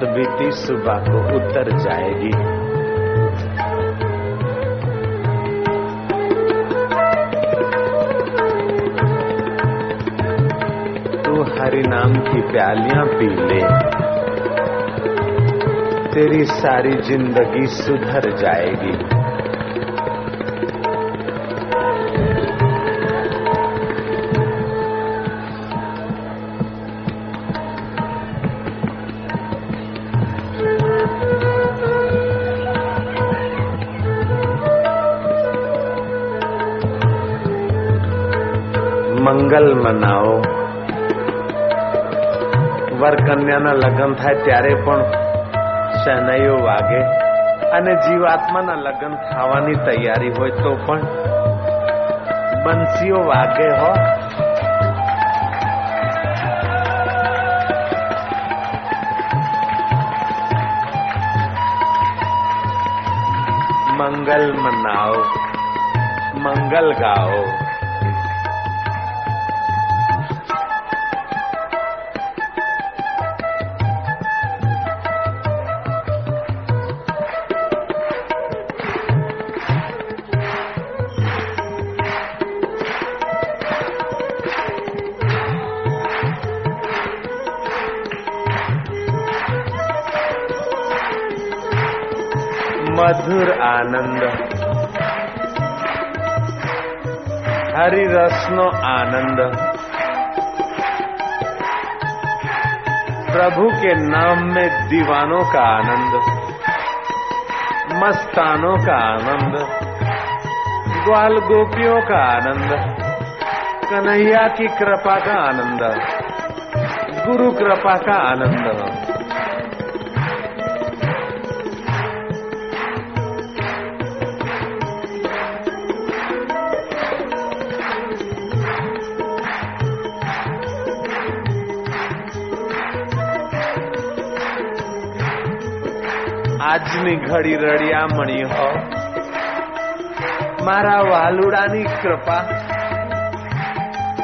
रात बीती सुबह को उतर जाएगी। तू हरि नाम की प्यालियाँ पी ले। तेरी सारी ज़िंदगी सुधर जाएगी। મંગલ મનાવો વર કન્યાના લગ્ન થાય ત્યારે પણ શહેનાઈઓ વાગે અને જીવાત્માના લગ્ન થવાની તૈયારી હોય તો પણ બંસીઓ વાગે હો મંગલ મનાવો મંગલ ગાઓ मधुर आनंद। हरि रसनो आनंद। प्रभु के नाम में दीवानों का आनंद, मस्तानों का आनंद, ग्वाल गोपियों का आनंद, कन्हैया की कृपा का आनंद, गुरु कृपा का आनंद। આજની ઘડી રળિયામણી હો. મારા વાલુડાની કૃપા.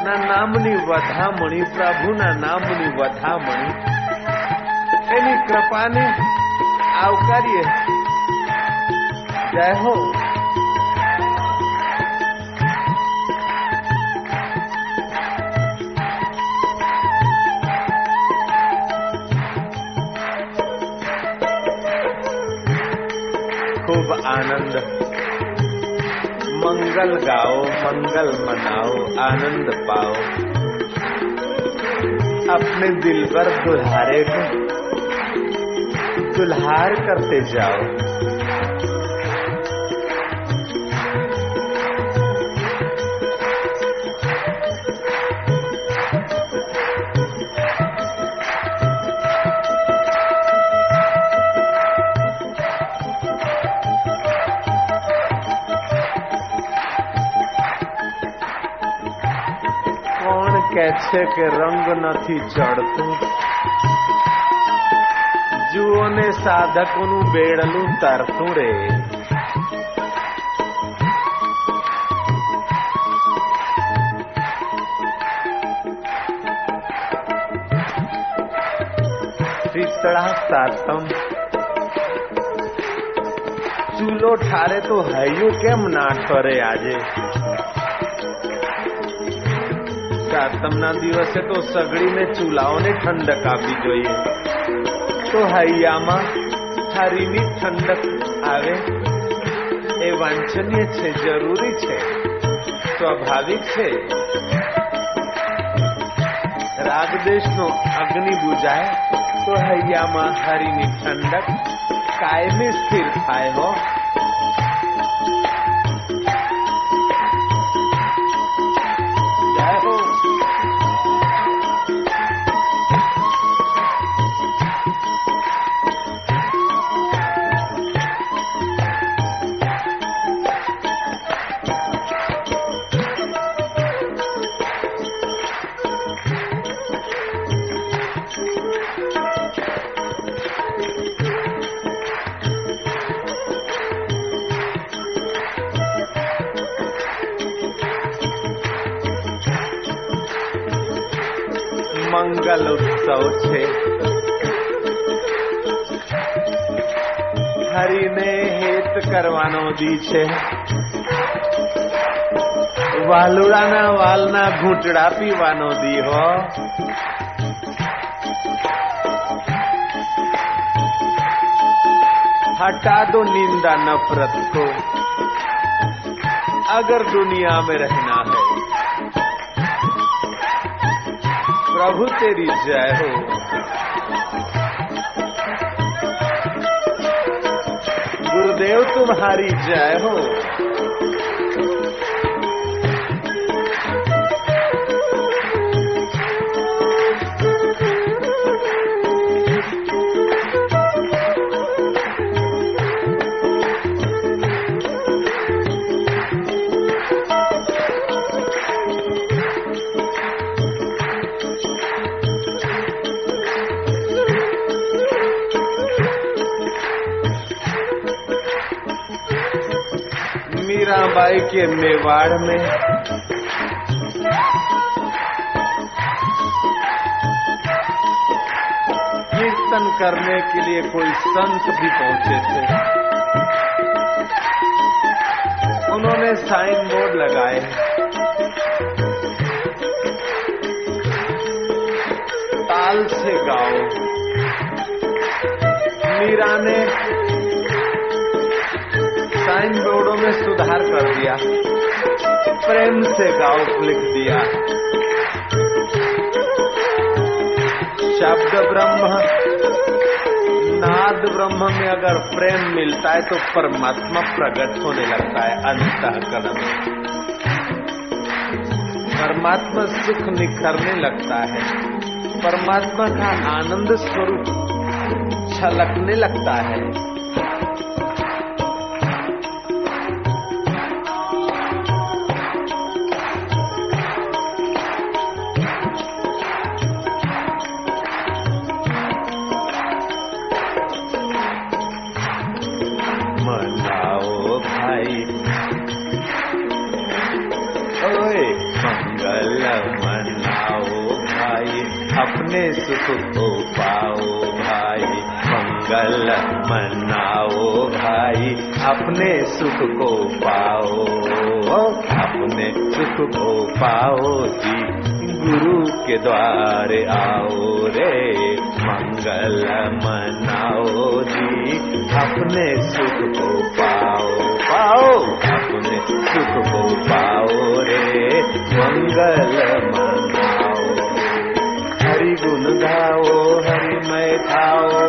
ના નામની વધામણી, પ્રભુના નામની વધામણી. એની કૃપાને આવકારીએ. જય હો. खूब आनंद। मंगल गाओ, मंगल मनाओ, आनंद पाओ। अपने दिल पर दुल्हारे को दुल्हार करते जाओ। કોણ કે છે કે રંગ નથી ચડતું જુઓ ને સાધકોનું બેડલું તરતું રે શીતળા સાતમ ચૂલો ઠારે તો હૈયું કેમ ના ઠરે આજે સાતમના દિવસે તો સગડીને ચૂલાઓને ઠંડક આપવી જોઈએ. તો હૈયામાં હરીની ઠંડક આવે? એ વાંછનીય છે, જરૂરી છે. સ્વાભાવિક છે. રાગદેશનો અગ્નિ બુજાય, તો હૈયામાં હરીની ઠંડક કાયમી સ્થિર થાય હો. મંગલ ઉત્સવ છે હરીને હેત કરવાનો દી છે વાલુડાના વાલના ઘૂંટડા પીવાનો દી હો हटा दो निंदा नफरत को अगर दुनिया में रहना प्रभु तेरी जय हो। गुरुदेव तुम्हारी जय हो। के मेवाड़ में। कीर्तन करने के लिए कोई संत भी पहुँचे थे। उन्होंने साइन बोर्ड लगाए। ताल से गाओ। मीरा ने साइन बोर्डों में सुधार कर दिया। प्रेम से गाओ लिख दिया। शब्द ब्रह्म, नाद ब्रह्म में अगर प्रेम मिलता है तो परमात्मा प्रकट होने लगता है, अंतकरण। में परमात्मा सुख निखरने लगता है। परमात्मा का आनंद स्वरूप छलकने लगता है। सुख को पाओ भाई मंगल मनाओ भाई अपने सुख को पाओ अपने सुख को पाओ जी गुरु के द्वारे आओ रे मंगल मनाओ जी अपने सुख को पाओ पाओ अपने सुख को पाओ रे मंगल मनाओ गाओ हरि मैं खाओ।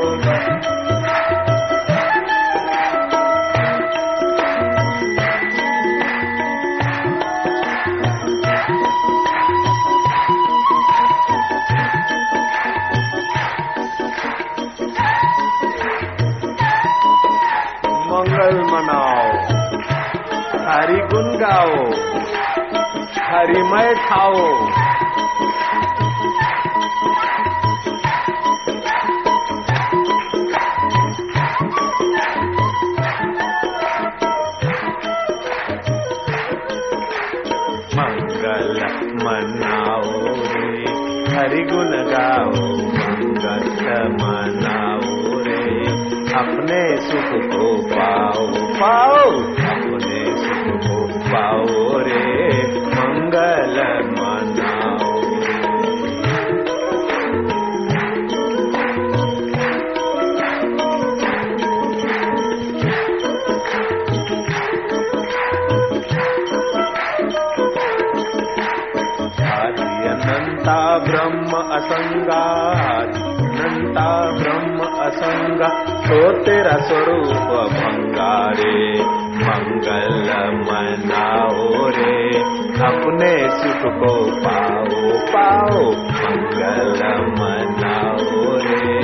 मंगल मनाओ हरि गुण गाओ हरिमय खाओ। ब्रह्म असंगा अनंता ब्रह्म असंगा तो तेरा स्वरूप भंगारे मंगल मनाओ रे अपने सुख को पाओ पाओ मंगल मनाओ रे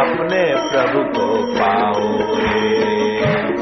अपने प्रभु को पाओ रे।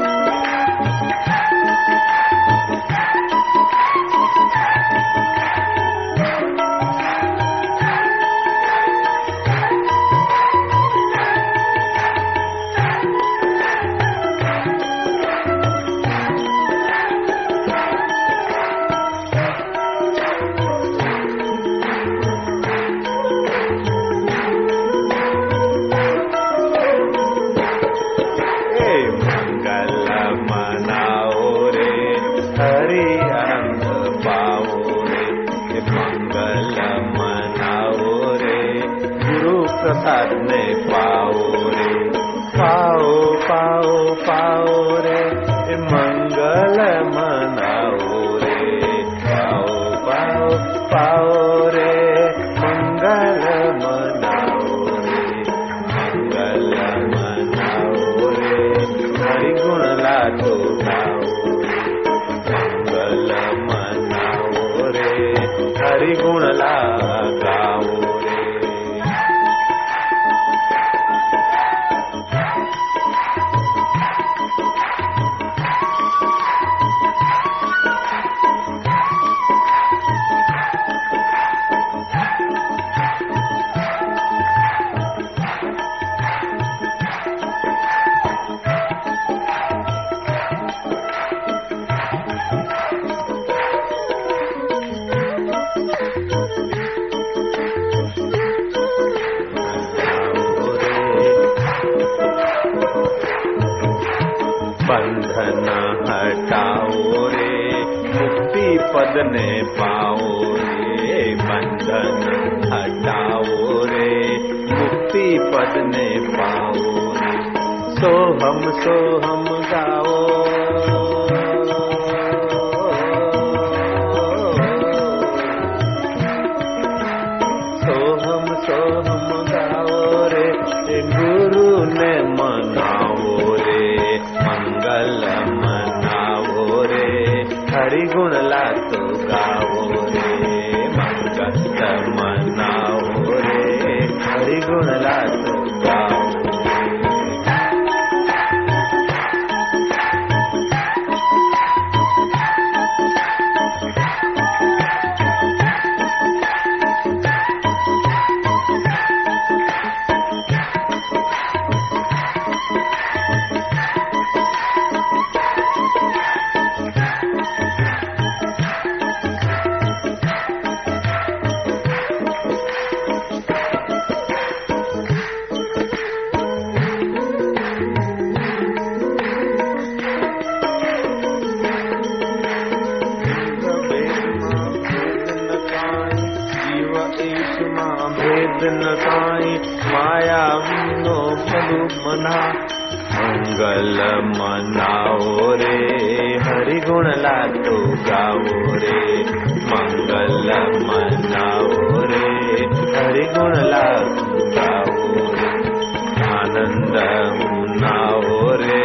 सोहम सोहम गाओ। सोहम सोहम गाओ रे गुरु ने मनाओ रे, मंगल मनाओ रे, हरि गुण लातो गाओ रे, मंगल मनाओ रे, हरि गुण लातो गाओ मनाओ रे हरिगुण गाओ रे आनंद उन्नाओ रे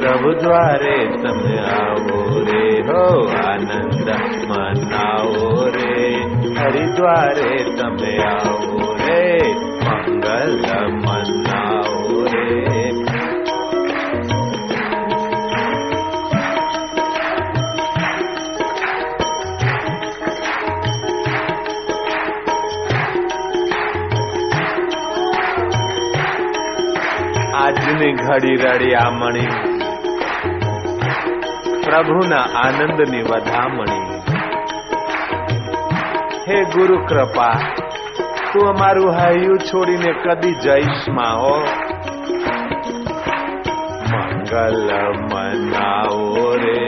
प्रभु द्वारे तम आओ रे हो, आनंद मनाओ रे हरिद्वारे तम आओ रे मंगल આજની ઘડી રળિયામણી પ્રભુના આનંદની વધામણી હે ગુરુ કૃપા તું અમારું હૈયું છોડીને કદી જઈશ માં હો મંગલ મનાવો રે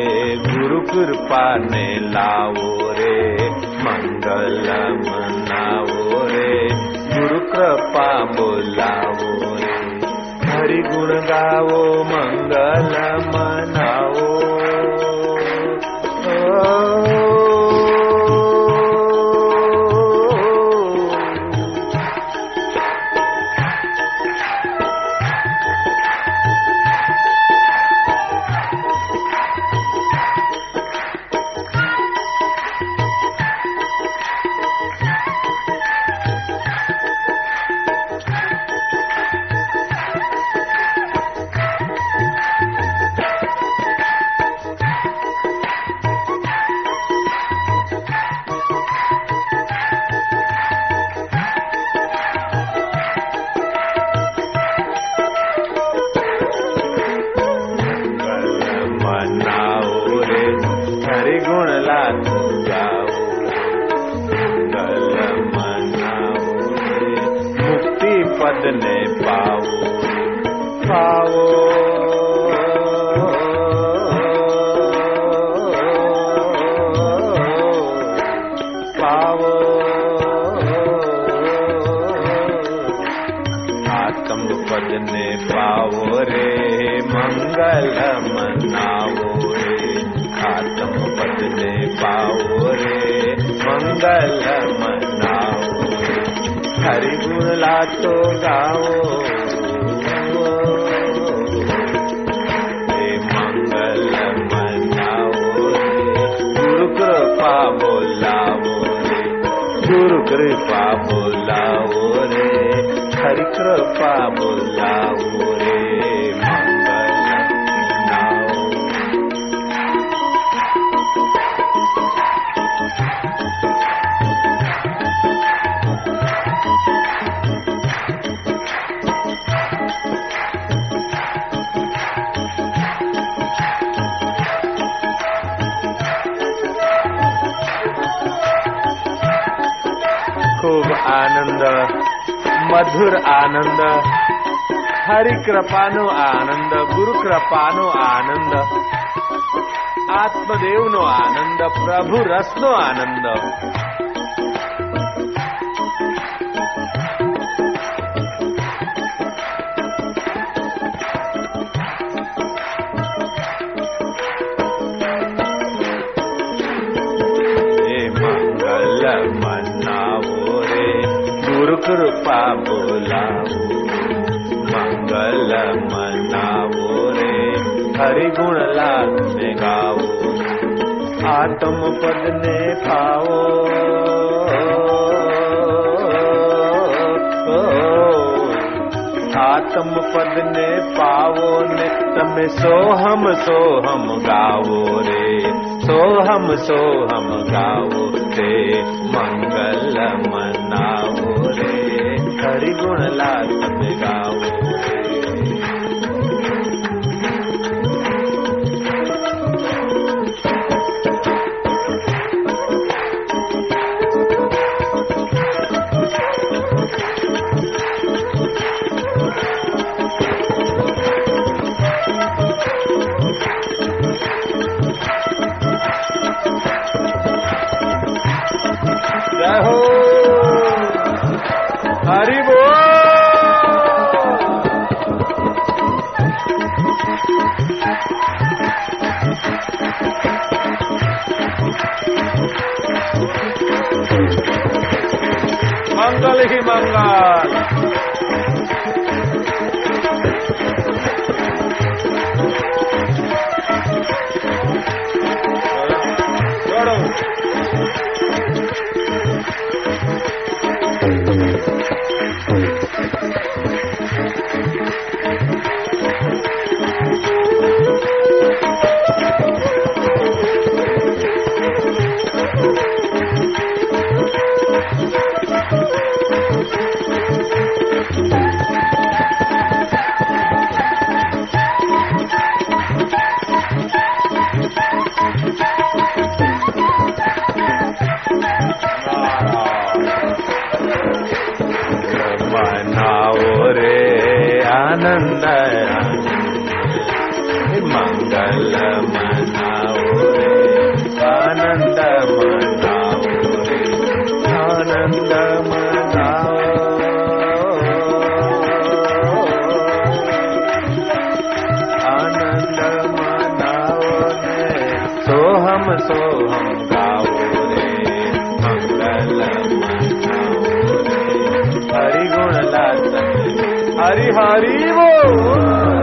ગુરુ કૃપાને લાવો રે મંગલ મનાવો રે ગુરુ કૃપા બોલાવો રે गुणगावो मङ्गलमना Now. कृपा बोलावो रे। हरि कृपा बोलावो ઠાકોર આનંદ હરિ કૃપાનો આનંદ ગુરુ કૃપાનો આનંદ આત્મદેવનો આનંદ પ્રભુ રસનો આનંદ मंगल मनाओ रे हरि गुण लाल में गाओ। आत्म पद ने पाओ। आत्म पद ने पाओ ने तम सोहम सोहम गाओ रे। सोहम सोहम गाओ रे। मंगल मनाओ रे। हरि गुण लाल हरि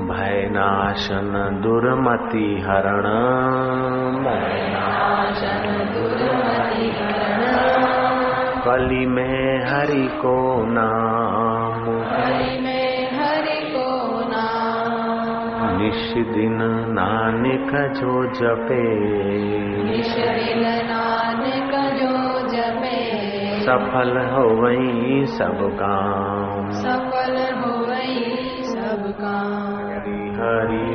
हरि वो नाशन दुर्मति हरण। कली में हरि को नाम। निश दिन नानक जो जपे। नानक जो जपे सफल हो वही सब काम।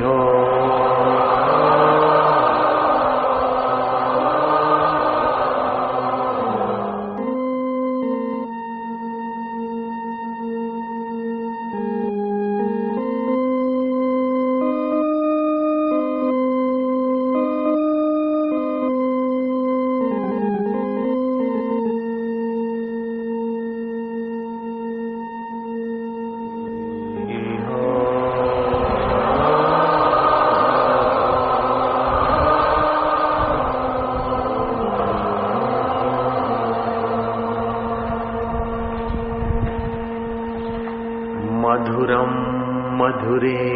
हरि মধুরে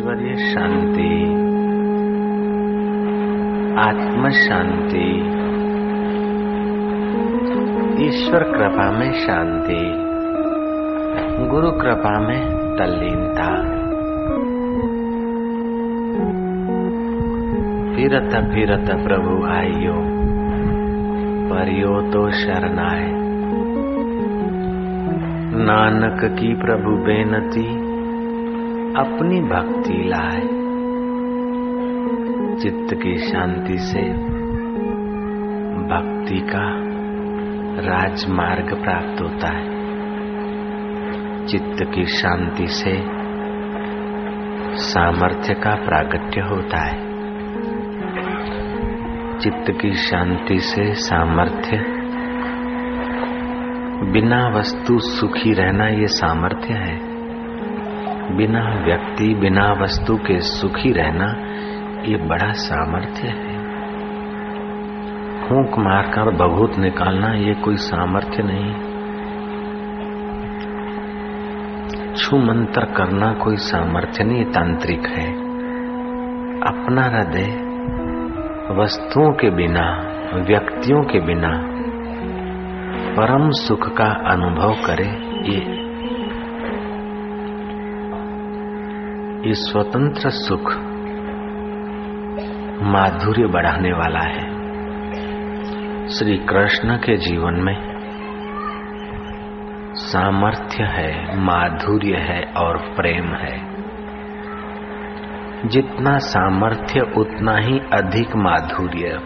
परमेश्वरीय शांति आत्म शांति ईश्वर कृपा में शांति, गुरु कृपा में तल्लीनता। फिरत फिरत प्रभु आइयो, परियो तो शरणाए। नानक की प्रभु बेनती अपनी भक्ति लाए। चित्त की शांति से भक्ति का राजमार्ग प्राप्त होता है। चित्त की शांति से सामर्थ्य का प्रागट्य होता है। चित्त की शांति से सामर्थ्य, बिना वस्तु सुखी रहना ये सामर्थ्य है। बिना व्यक्ति, बिना वस्तु के सुखी रहना, ये बड़ा सामर्थ्य है। फूक मारकर बभूत निकालना, ये कोई सामर्थ्य नहीं। छू मंत्र करना कोई सामर्थ्य नहीं तांत्रिक है। अपना हृदय वस्तुओं के बिना, व्यक्तियों के बिना परम सुख का अनुभव करे, ये ये स्वतंत्र सुख माधुर्य बढ़ाने वाला है। श्री कृष्ण के जीवन में सामर्थ्य है, माधुर्य है और प्रेम है। जितना सामर्थ्य, उतना ही अधिक माधुर्य।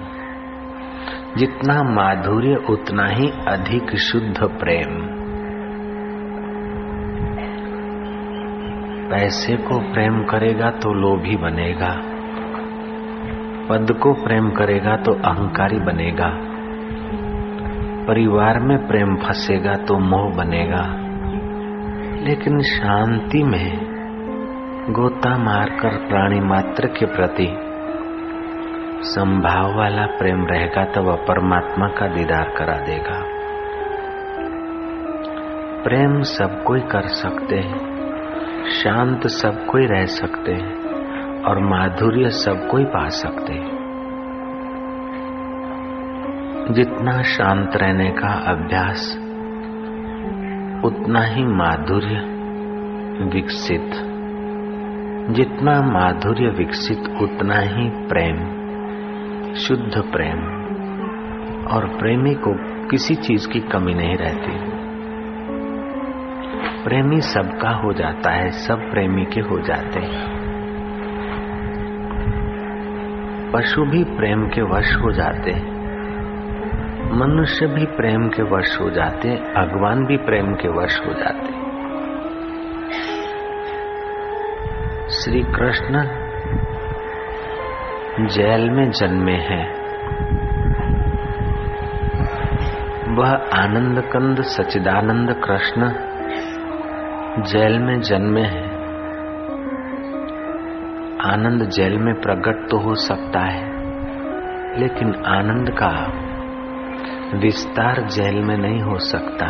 जितना माधुर्य, उतना ही अधिक शुद्ध प्रेम। पैसे को प्रेम करेगा तो लोभी बनेगा। पद को प्रेम करेगा तो अहंकारी बनेगा। परिवार में प्रेम फंसेगा तो मोह बनेगा। लेकिन शांति में गोता मारकर प्राणी मात्र के प्रति संभाव वाला प्रेम रहेगा तो वह परमात्मा का दीदार करा देगा। प्रेम सब कोई कर सकते हैं। शांत सब कोई रह सकते हैं और माधुर्य सब कोई पा सकते हैं। जितना शांत रहने का अभ्यास, उतना ही माधुर्य विकसित। जितना माधुर्य विकसित, उतना ही प्रेम, शुद्ध प्रेम। और प्रेमी को किसी चीज़ की कमी नहीं रहती। प्रेमी सबका हो जाता है, सब प्रेमी के हो जाते हैं। पशु भी प्रेम के वश हो जाते हैं। मनुष्य भी प्रेम के वश हो जाते हैं, भगवान भी प्रेम के वश हो जाते हैं। श्री कृष्ण जेल में जन्मे हैं। वह आनंद कंद सचिदानंद कृष्ण जेल में जन्मे हैं। आनंद जेल में प्रकट तो हो सकता है, लेकिन आनंद का विस्तार जेल में नहीं हो सकता।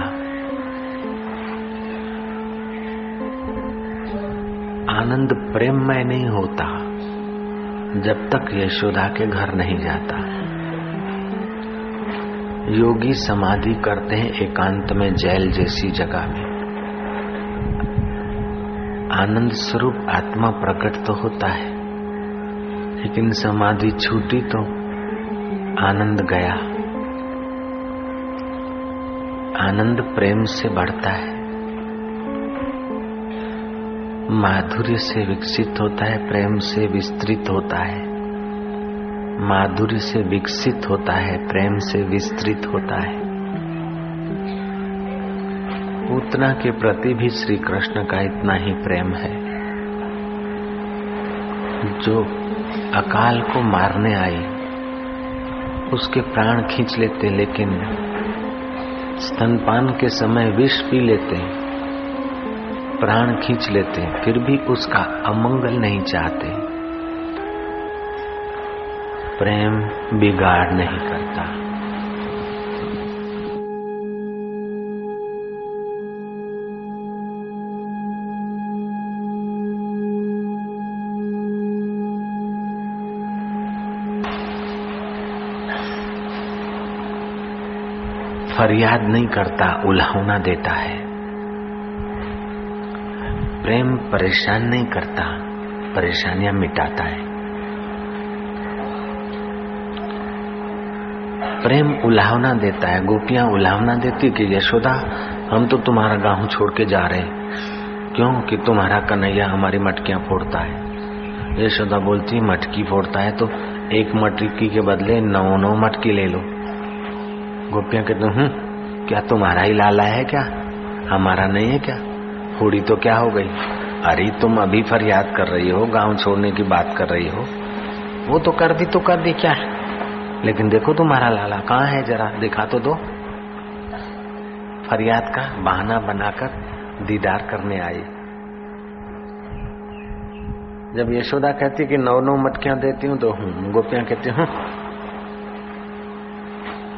आनंद प्रेममय नहीं होता, जब तक यशोदा के घर नहीं जाता। योगी समाधि करते हैं एकांत में जेल जैसी जगह में। आनंद स्वरूप आत्मा प्रकट तो होता है, लेकिन समाधि छूटी तो आनंद गया। आनंद प्रेम से बढ़ता है। माधुर्य से विकसित होता है, प्रेम से विस्तृत होता है। माधुर्य से विकसित होता है, प्रेम से विस्तृत होता है। पूतना के प्रति भी श्री कृष्ण का इतना ही प्रेम है। जो अकाल को मारने आई, उसके प्राण खींच लेते, लेकिन स्तनपान के समय विष पी लेते, प्राण खींच लेते, फिर भी उसका अमंगल नहीं चाहते। प्रेम बिगाड़ नहीं करता। फरियाद नहीं करता उल्हावना देता है। प्रेम परेशान नहीं करता, परेशानियाँ मिटाता है। प्रेम उल्हावना देता है, गोपियाँ उल्हावना देती कि, यशोदा, हम तो तुम्हारा गाँव छोड़ के जा रहे हैं। क्यों? कि तुम्हारा कन्हैया हमारी मटकियाँ फोड़ता है। यशोदा बोलती, मटकी फोड़ता है तो एक मटकी के बदले नौ नौ मटकी ले लो। गोपियाँ कहते हूँ क्या तुम्हारा ही लाला है क्या? हमारा नहीं है क्या? हुड़ी तो क्या हो गई? अरे, तुम अभी फरियाद कर रही हो, गाँव छोड़ने की बात कर रही हो। वो तो कर दी तो कर दी, क्या है? लेकिन देखो तुम्हारा लाला कहाँ है जरा, दिखा तो दो। फरियाद का बहाना बनाकर दीदार करने आई। जब यशोदा कहती कि नौ नौ मटकियाँ देती हूँ तो हूँ गोपियाँ कहती हूँ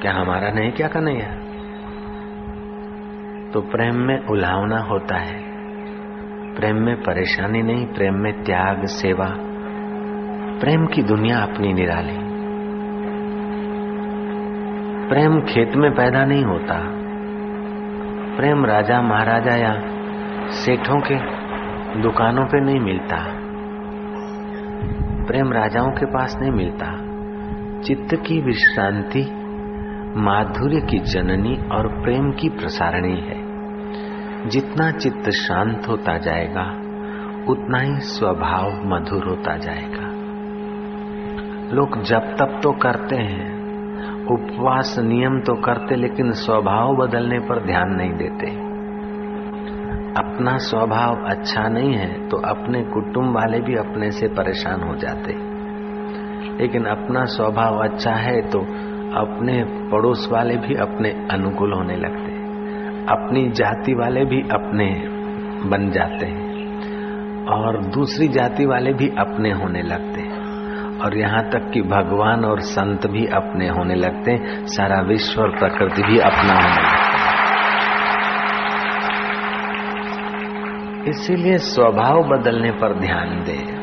क्या हमारा नहीं, क्या कन्हैया तो प्रेम में उलावना होता है। प्रेम में परेशानी नहीं, प्रेम में त्याग, सेवा। प्रेम की दुनिया अपनी निराली। प्रेम खेत में पैदा नहीं होता। प्रेम राजा महाराजा या सेठों के दुकानों पे नहीं मिलता। प्रेम राजाओं के पास नहीं मिलता। चित्त की विश्रांति माधुर्य की जननी और प्रेम की प्रसारणी है। जितना चित्त शांत होता जाएगा, उतना ही स्वभाव मधुर होता जाएगा। लोग जब तब तो करते हैं, उपवास नियम तो करते, लेकिन स्वभाव बदलने पर ध्यान नहीं देते। अपना स्वभाव अच्छा नहीं है तो अपने कुटुंब वाले भी अपने से परेशान हो जाते। लेकिन अपना स्वभाव अच्छा है तो अपने पड़ोस वाले भी अपने अनुकूल होने लगते अपनी जाति वाले भी अपने बन जाते हैं। और दूसरी जाति वाले भी अपने होने लगते हैं। और यहाँ तक कि भगवान और संत भी अपने होने लगते हैं। सारा विश्व और प्रकृति भी अपना होने लगता है। इसीलिए स्वभाव बदलने पर ध्यान दे।